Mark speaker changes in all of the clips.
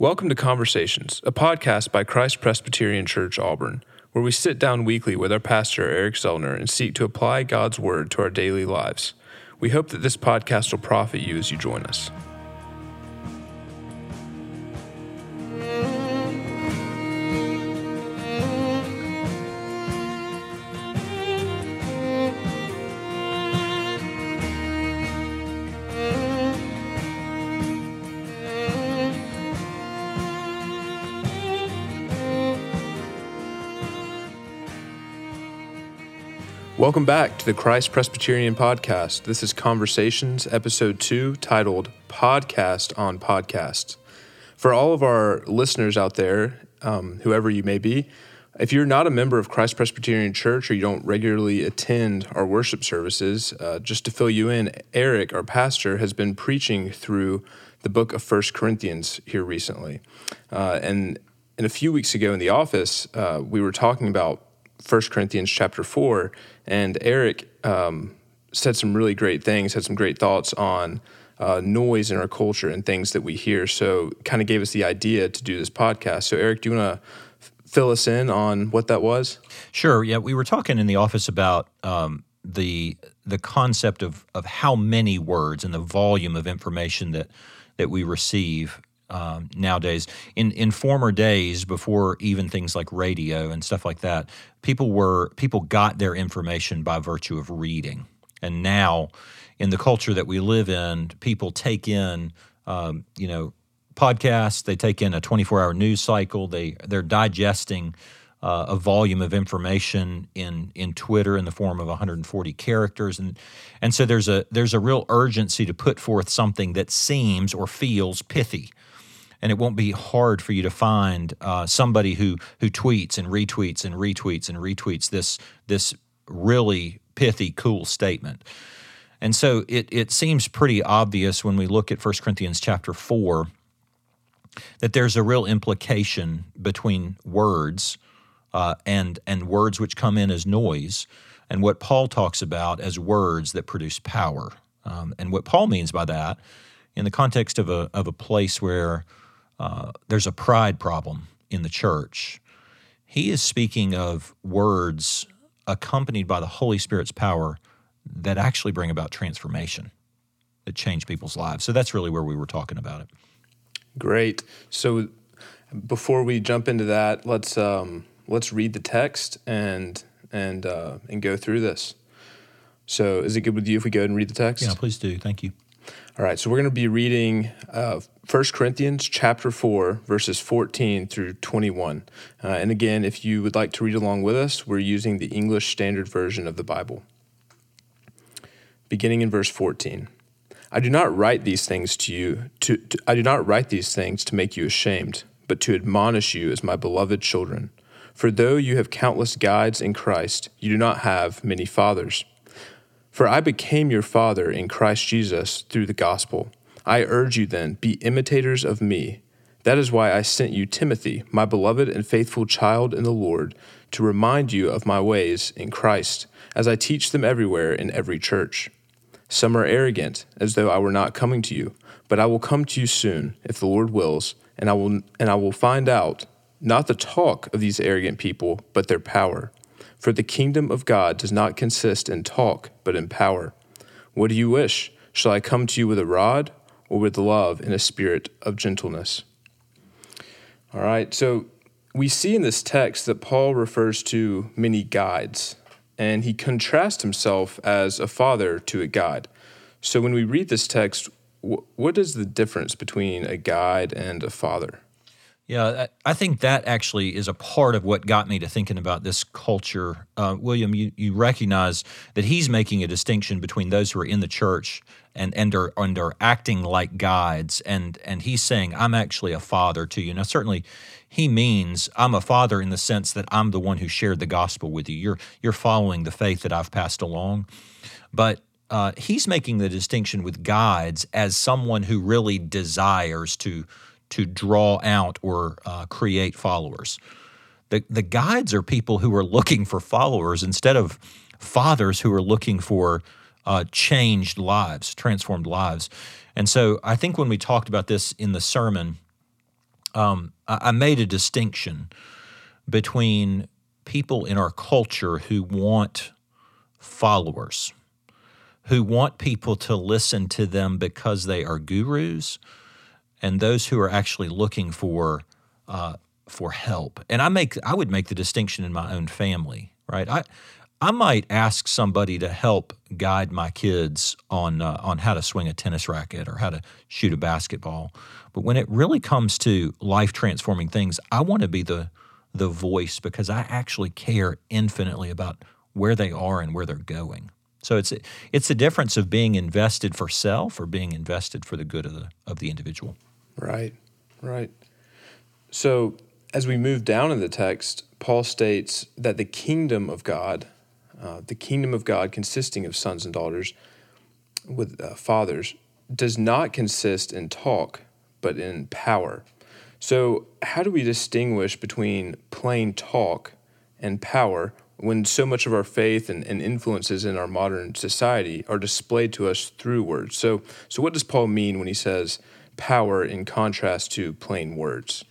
Speaker 1: Welcome to Conversations, a podcast by Christ Presbyterian Church Auburn, where we sit down weekly with our pastor, Eric Zellner, and seek to apply God's Word to our daily lives. We hope that this podcast will profit you as you join us. Welcome back to the Christ Presbyterian Podcast. This is Conversations, Episode 2, titled Podcast on Podcasts. For all of our listeners out there, um, whoever you may be, if you're not a member of Christ Presbyterian Church or you don't regularly attend our worship services, uh, just to fill you in, Eric, our pastor, has been preaching through the book of First Corinthians here recently. Uh, and, and a few weeks ago in the office, uh, we were talking about 1 Corinthians chapter 4, and Eric um, said some really great things, had some great thoughts on uh, noise in our culture and things that we hear. So, kind of gave us the idea to do this podcast. So, Eric, do you want to fill us in on what that was?
Speaker 2: Sure. Yeah, we were talking in the office about um, the the concept of of how many words and the volume of information that that we receive um, nowadays. In in former days, before even things like radio and stuff like that, people were people got their information by virtue of reading, and now in the culture that we live in, people take in um, you know podcasts, they take in a 24 hour news cycle, they they're digesting. Uh, a volume of information in in Twitter in the form of 140 characters, and and so there's a there's a real urgency to put forth something that seems or feels pithy, and it won't be hard for you to find uh, somebody who who tweets and retweets and retweets and retweets this this really pithy, cool statement. And so it it seems pretty obvious when we look at 1 Corinthians chapter four that there's a real implication between words uh, and and words which come in as noise, and what Paul talks about as words that produce power. Um, and what Paul means by that, in the context of a of a place where uh, there's a pride problem in the church. He is speaking of words accompanied by the Holy Spirit's power that actually bring about transformation, that change people's lives. So that's really where we were talking about it.
Speaker 1: Great. So before we jump into that, let's um, let's read the text and and uh, and go through this. So, is it good with you if we go ahead and read the text?
Speaker 2: Yeah, please do. Thank you.
Speaker 1: All right, so we're going to be reading uh, 1 Corinthians chapter 4, verses 14 through 21. Uh, and again, if you would like to read along with us, we're using the English Standard Version of the Bible. Beginning in verse 14. I do not write these things to you, to, to, I do not write these things to make you ashamed, but to admonish you as my beloved children. For though you have countless guides in Christ, you do not have many fathers. For I became your father in Christ Jesus through the gospel. I urge you then, be imitators of me. That is why I sent you Timothy, my beloved and faithful child in the Lord, to remind you of my ways in Christ, as I teach them everywhere in every church. Some are arrogant, as though I were not coming to you, but I will come to you soon, if the Lord wills, and I will and I will find out not the talk of these arrogant people, but their power. For the kingdom of God does not consist in talk, but in power. What do you wish? Shall I come to you with a rod, or with love in a spirit of gentleness? All right, so we see in this text that Paul refers to many guides, and he contrasts himself as a father to a guide. So when we read this text, what is the difference between a guide and a father?
Speaker 2: Yeah, I think that actually is a part of what got me to thinking about this culture. Uh, William, you, you recognize that he's making a distinction between those who are in the church and, and, are, and are acting like guides, and, and he's saying, I'm actually a father to you. Now, certainly, he means I'm a father in the sense that I'm the one who shared the gospel with you. You're, you're following the faith that I've passed along. But uh, he's making the distinction with guides as someone who really desires to to draw out or uh, create followers. The, the guides are people who are looking for followers instead of fathers who are looking for uh, changed lives, transformed lives. And so I think when we talked about this in the sermon, um, I, I made a distinction between people in our culture who want followers, who want people to listen to them because they are gurus, and those who are actually looking for uh, for help. And I make I would make the distinction in my own family, right? I I might ask somebody to help guide my kids on uh, on how to swing a tennis racket or how to shoot a basketball. But when it really comes to life transforming things, I want to be the the voice because I actually care infinitely about where they are and where they're going. So it's it's the difference of being invested for self or being invested for the good of the of the individual.
Speaker 1: Right. Right. So as we move down in the text, Paul states that the kingdom of God, uh, the kingdom of God consisting of sons and daughters with uh, fathers, does not consist in talk, but in power. So, how do we distinguish between plain talk and power when so much of our faith and, and influences in our modern society are displayed to us through words? So, so what does Paul mean when he says power in contrast to plain words?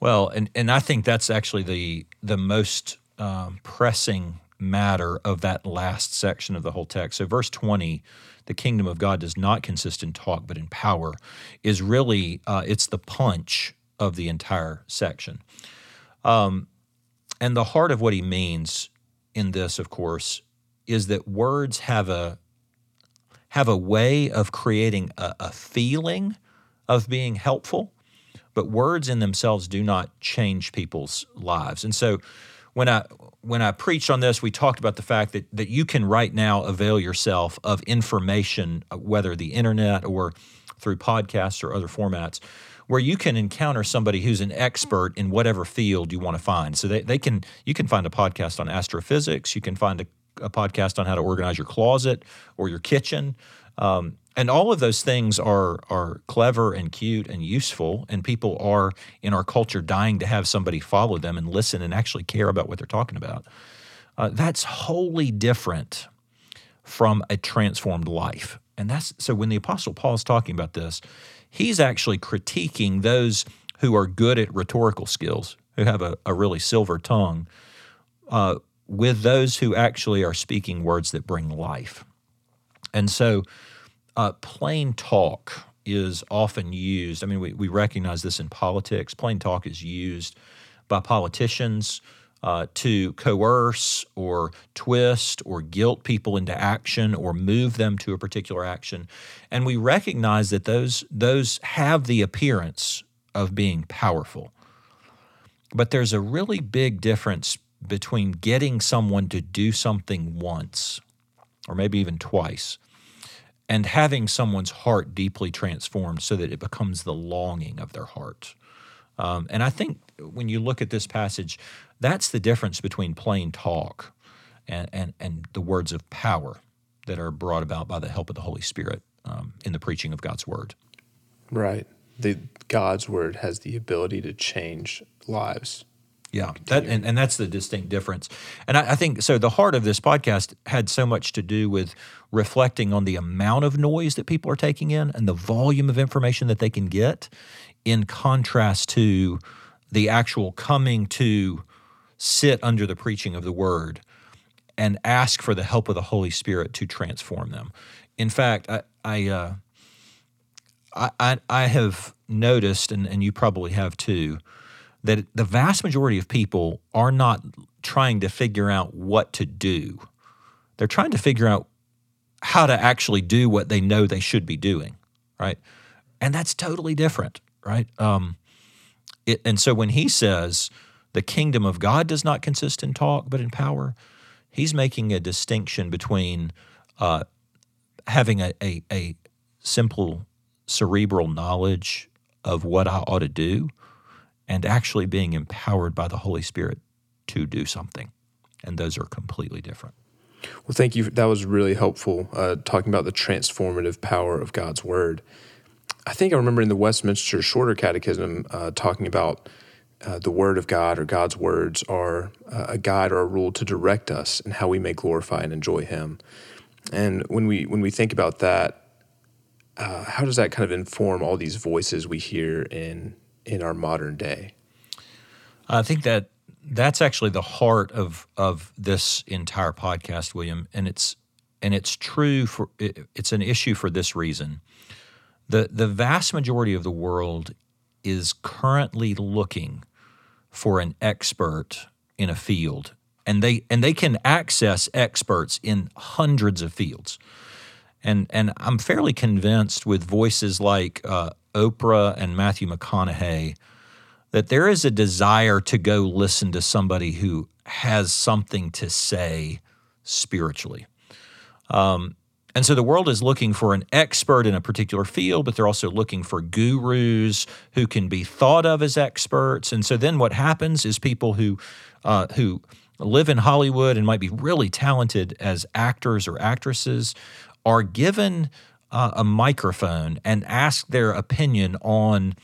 Speaker 2: Well, and, and I think that's actually the the most um, pressing matter of that last section of the whole text. So, verse 20, the kingdom of God does not consist in talk, but in power, is really uh, it's the punch of the entire section. Um, and the heart of what he means in this, of course, is that words have a have a way of creating a, a feeling of being helpful, but words in themselves do not change people's lives. And so, when I when I preached on this, we talked about the fact that that you can right now avail yourself of information, uh, whether the internet or through podcasts or other formats, where you can encounter somebody who's an expert in whatever field you want to find. So they, they can you can find a podcast on astrophysics, you can find a, a podcast on how to organize your closet or your kitchen. Um, and all of those things are are clever and cute and useful and people are in our culture dying to have somebody follow them and listen and actually care about what they're talking about uh, that's wholly different from a transformed life and that's so when the apostle paul is talking about this he's actually critiquing those who are good at rhetorical skills who have a, a really silver tongue uh, with those who actually are speaking words that bring life and so uh, plain talk is often used. I mean, we, we recognize this in politics. Plain talk is used by politicians uh, to coerce or twist or guilt people into action or move them to a particular action. And we recognize that those, those have the appearance of being powerful. But there's a really big difference between getting someone to do something once or maybe even twice and having someone's heart deeply transformed so that it becomes the longing of their heart. Um, and I think when you look at this passage, that's the difference between plain talk and, and, and the words of power that are brought about by the help of the Holy Spirit um, in the preaching of God's word.
Speaker 1: Right. The God's word has the ability to change lives.
Speaker 2: Yeah, that and, and that's the distinct difference. And I, I, think so. The heart of this podcast had so much to do with reflecting on the amount of noise that people are taking in and the volume of information that they can get, in contrast to the actual coming to sit under the preaching of the word and ask for the help of the Holy Spirit to transform them. In fact, I I uh, I, I have noticed, and, and you probably have too that the vast majority of people are not trying to figure out what to do. They're trying to figure out how to actually do what they know they should be doing, right? And that's totally different, right? Um, it, and so when he says the kingdom of God does not consist in talk but in power, he's making a distinction between uh, having a, a, a simple cerebral knowledge of what I ought to do and actually being empowered by the Holy Spirit to do something. And those are completely different.
Speaker 1: Well, thank you. That was really helpful uh, talking about the transformative power of God's Word. I think I remember in the Westminster Shorter Catechism uh, talking about uh, the Word of God or God's words are uh, a guide or a rule to direct us in how we may glorify and enjoy Him. And when we when we think about that, uh, how does that kind of inform all these voices we hear in in our modern day?
Speaker 2: I think that that's actually the heart of of this entire podcast, William, and it's and it's true for it, it's an issue for this reason. The the vast majority of the world is currently looking for an expert in a field and they and they can access experts in hundreds of fields. And and I'm fairly convinced with voices like uh, Oprah and Matthew McConaughey that there is a desire to go listen to somebody who has something to say spiritually. Um, and so the world is looking for an expert in a particular field, but they're also looking for gurus who can be thought of as experts. And so then what happens is people who uh, who live in Hollywood and might be really talented as actors or actresses are given uh, a microphone and asked their opinion on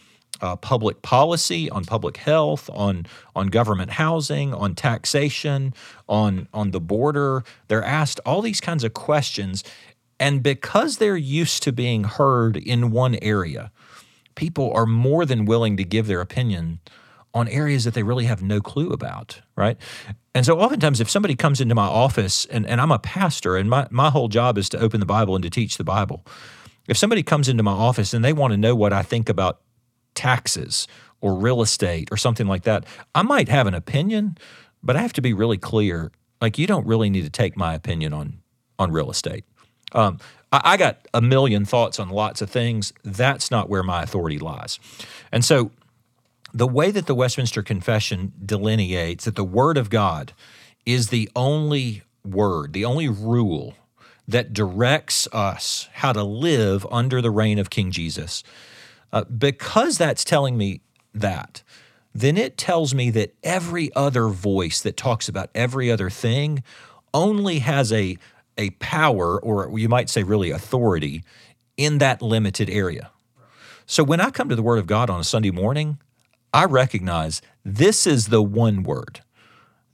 Speaker 2: uh, public policy, on public health, on on government housing, on taxation, on on the border. They're asked all these kinds of questions, and because they're used to being heard in one area, people are more than willing to give their opinion on areas that they really have no clue about, right? And so oftentimes if somebody comes into my office and, and I'm a pastor and my, my whole job is to open the Bible and to teach the Bible. If somebody comes into my office and they want to know what I think about taxes or real estate or something like that, I might have an opinion, but I have to be really clear. Like you don't really need to take my opinion on on real estate. Um, I, I got a million thoughts on lots of things. That's not where my authority lies. And so the way that the Westminster Confession delineates that the Word of God is the only word, the only rule that directs us how to live under the reign of King Jesus, uh, because that's telling me that, then it tells me that every other voice that talks about every other thing only has a, a power, or you might say, really authority, in that limited area. So when I come to the Word of God on a Sunday morning, I recognize this is the one word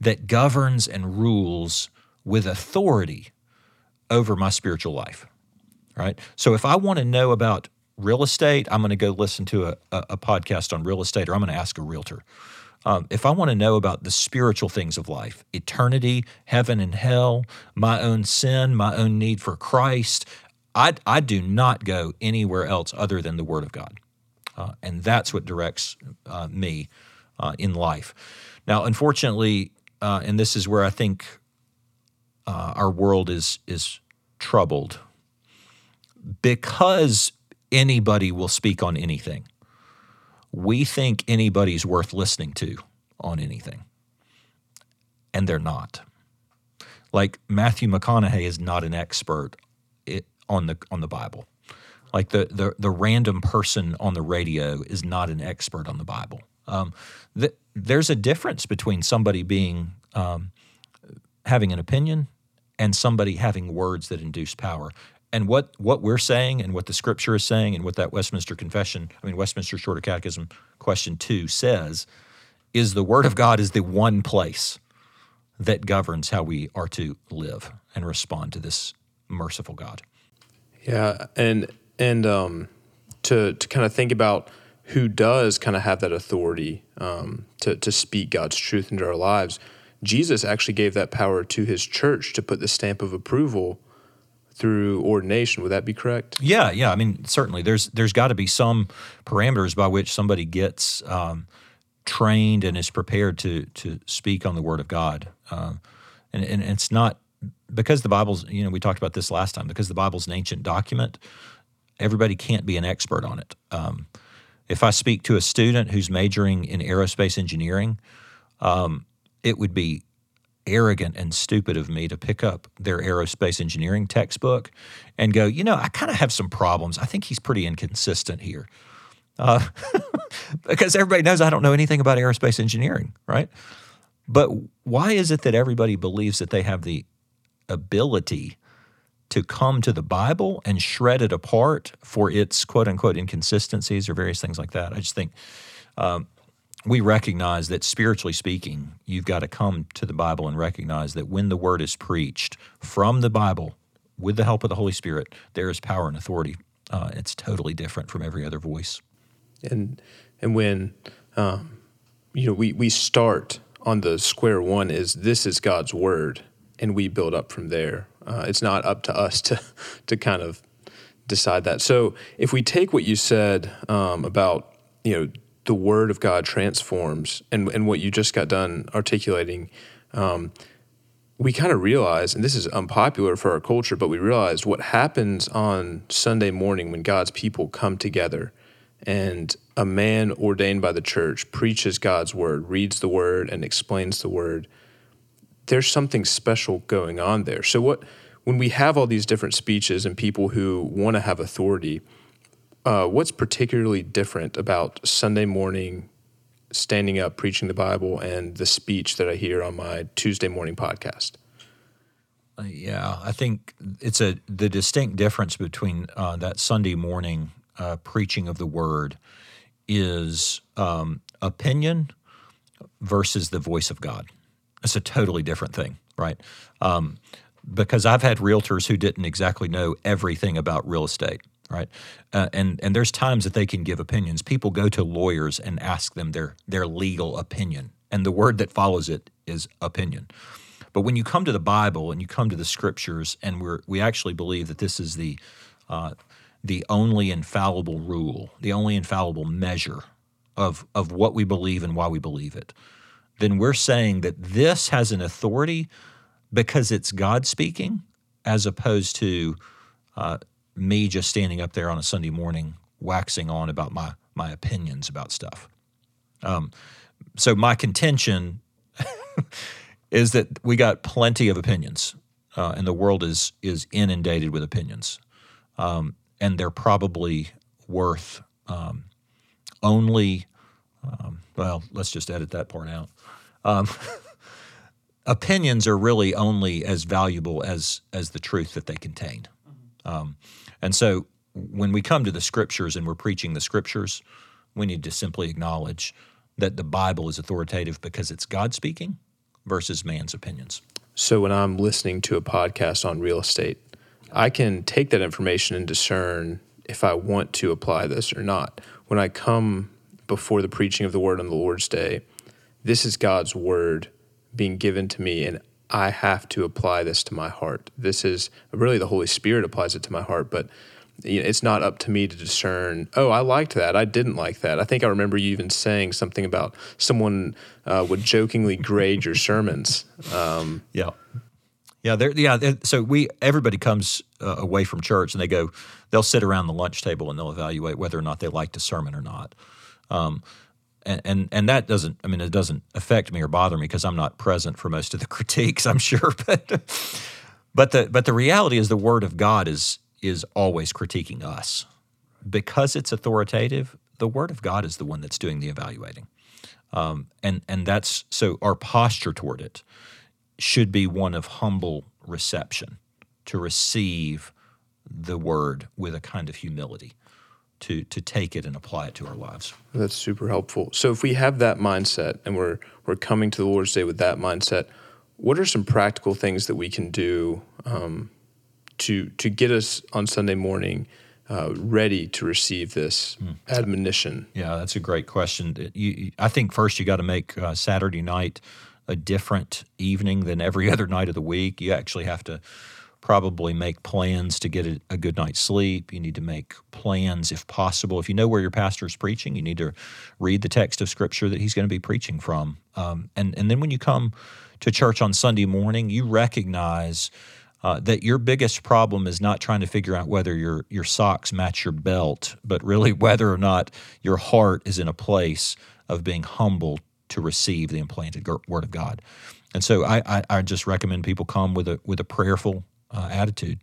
Speaker 2: that governs and rules with authority over my spiritual life. Right? So if I want to know about real estate, I'm going to go listen to a, a, podcast on real estate or I'm going to ask a realtor. Um, if I want to know about the spiritual things of life, eternity, heaven and hell, my own sin, my own need for Christ, I, I do not go anywhere else other than the Word of God. Uh, and that's what directs uh, me uh, in life. Now, unfortunately, uh, and this is where I think uh, our world is is troubled because anybody will speak on anything. We think anybody's worth listening to on anything, and they're not. Like Matthew McConaughey is not an expert on the on the Bible. Like the, the, the random person on the radio is not an expert on the Bible. Um, th- there's a difference between somebody being um, having an opinion and somebody having words that induce power. And what, what we're saying and what the scripture is saying and what that Westminster Confession, I mean Westminster Shorter Catechism question 2 says is the word of God is the one place that governs how we are to live and respond to this merciful God.
Speaker 1: Yeah, and and um, to to kind of think about who does kind of have that authority um, to to speak God's truth into our lives. Jesus actually gave that power to his church to put the stamp of approval through ordination. Would that be correct?
Speaker 2: Yeah, yeah. I mean, certainly there's there's got to be some parameters by which somebody gets um, trained and is prepared to to speak on the Word of God. Um, and, and it's not because the Bible's. You know, we talked about this last time. Because the Bible's an ancient document everybody can't be an expert on it. Um, if I speak to a student who's majoring in aerospace engineering, um, it would be arrogant and stupid of me to pick up their aerospace engineering textbook and go, you know, I kind of have some problems. I think he's pretty inconsistent here. Uh, because everybody knows I don't know anything about aerospace engineering, right? But why is it that everybody believes that they have the ability to come to the Bible and shred it apart for its quote unquote inconsistencies or various things like that. I just think um, we recognize that spiritually speaking, you've got to come to the Bible and recognize that when the word is preached from the Bible with the help of the Holy Spirit, there is power and authority. Uh, it's totally different from every other voice.
Speaker 1: And And when um, you know we we start on the square one is this is God's word, and we build up from there. Uh, it's not up to us to to kind of decide that. So if we take what you said um, about you know the word of God transforms, and and what you just got done articulating. Um, we kind of realize, and this is unpopular for our culture, but we realized what happens on Sunday morning when God's people come together and a man ordained by the church preaches God's word, reads the word, and explains the word. There's something special going on there. So, what when we have all these different speeches and people who want to have authority, uh, what's particularly different about Sunday morning standing up preaching the Bible and the speech that I hear on my Tuesday morning podcast?
Speaker 2: Uh, yeah, I think it's a the distinct difference between uh, that Sunday morning uh, preaching of the word is um, opinion versus the voice of God. It's a totally different thing, right? Um, because I've had realtors who didn't exactly know everything about real estate right? Uh, and and there's times that they can give opinions. People go to lawyers and ask them their their legal opinion, and the word that follows it is opinion. But when you come to the Bible and you come to the Scriptures, and we we actually believe that this is the uh, the only infallible rule, the only infallible measure of of what we believe and why we believe it, then we're saying that this has an authority because it's God speaking, as opposed to uh, me just standing up there on a Sunday morning waxing on about my my opinions about stuff. Um, so my contention is that we got plenty of opinions, uh, and the world is is inundated with opinions, um, and they're probably worth um, only. Um, well, let's just edit that part out. Um, opinions are really only as valuable as as the truth that they contain. Um, and so when we come to the scriptures and we're preaching the scriptures, we need to simply acknowledge that the Bible is authoritative because it's God speaking versus man's opinions.
Speaker 1: So when I'm listening to a podcast on real estate, I can take that information and discern if I want to apply this or not. When I come before the preaching of the word on the Lord's day, this is God's word being given to me, and I have to apply this to my heart. This is really the Holy Spirit applies it to my heart, but it's not up to me to discern. Oh, I liked that. I didn't like that. I think I remember you even saying something about someone uh, would jokingly grade your sermons. Um,
Speaker 2: yeah, yeah, there. Yeah, so we everybody comes uh, away from church and they go. They'll sit around the lunch table and they'll evaluate whether or not they liked a sermon or not. Um, and, and and that doesn't I mean it doesn't affect me or bother me because I'm not present for most of the critiques I'm sure but but the but the reality is the word of God is is always critiquing us. Because it's authoritative the word of God is the one that's doing the evaluating. Um, and and that's so our posture toward it should be one of humble reception to receive the word with a kind of humility to to take it and apply it to our lives.
Speaker 1: That's super helpful. So if we have that mindset and we're we're coming to the Lord's Day with that mindset, what are some practical things that we can do um, to to get us on Sunday morning uh, ready to receive this mm. admonition?
Speaker 2: Yeah, that's a great question. You, I think first you got to make uh, Saturday night a different evening than every other night of the week. You actually have to probably make plans to get a, a, good night's sleep. You need to make plans, if possible. If you know where your pastor is preaching, you need to read the text of Scripture that he's going to be preaching from. Um, and, and then when you come to church on Sunday morning, you recognize uh, that your biggest problem is not trying to figure out whether your, your socks match your belt, but really whether or not your heart is in a place of being humble to receive the implanted Word of God. And so I, I, I just recommend people come with a with a prayerful uh, attitude,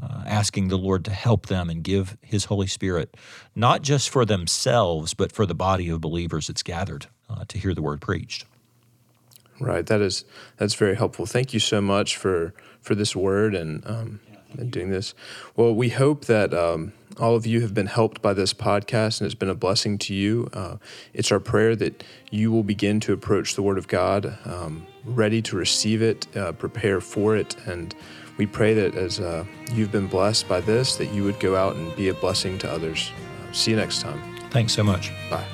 Speaker 2: uh, asking the Lord to help them and give His Holy Spirit, not just for themselves, but for the body of believers that's gathered uh, to hear the word preached.
Speaker 1: Right. That is that's very helpful. Thank you so much for for this word and um, and doing this. Well, we hope that um, all of you have been helped by this podcast and it's been a blessing to you. Uh, it's our prayer that you will begin to approach the Word of God, um, ready to receive it, uh, prepare for it, and we pray that as uh, you've been blessed by this, that you would go out and be a blessing to others. See you next time.
Speaker 2: Thanks so much.
Speaker 1: Bye.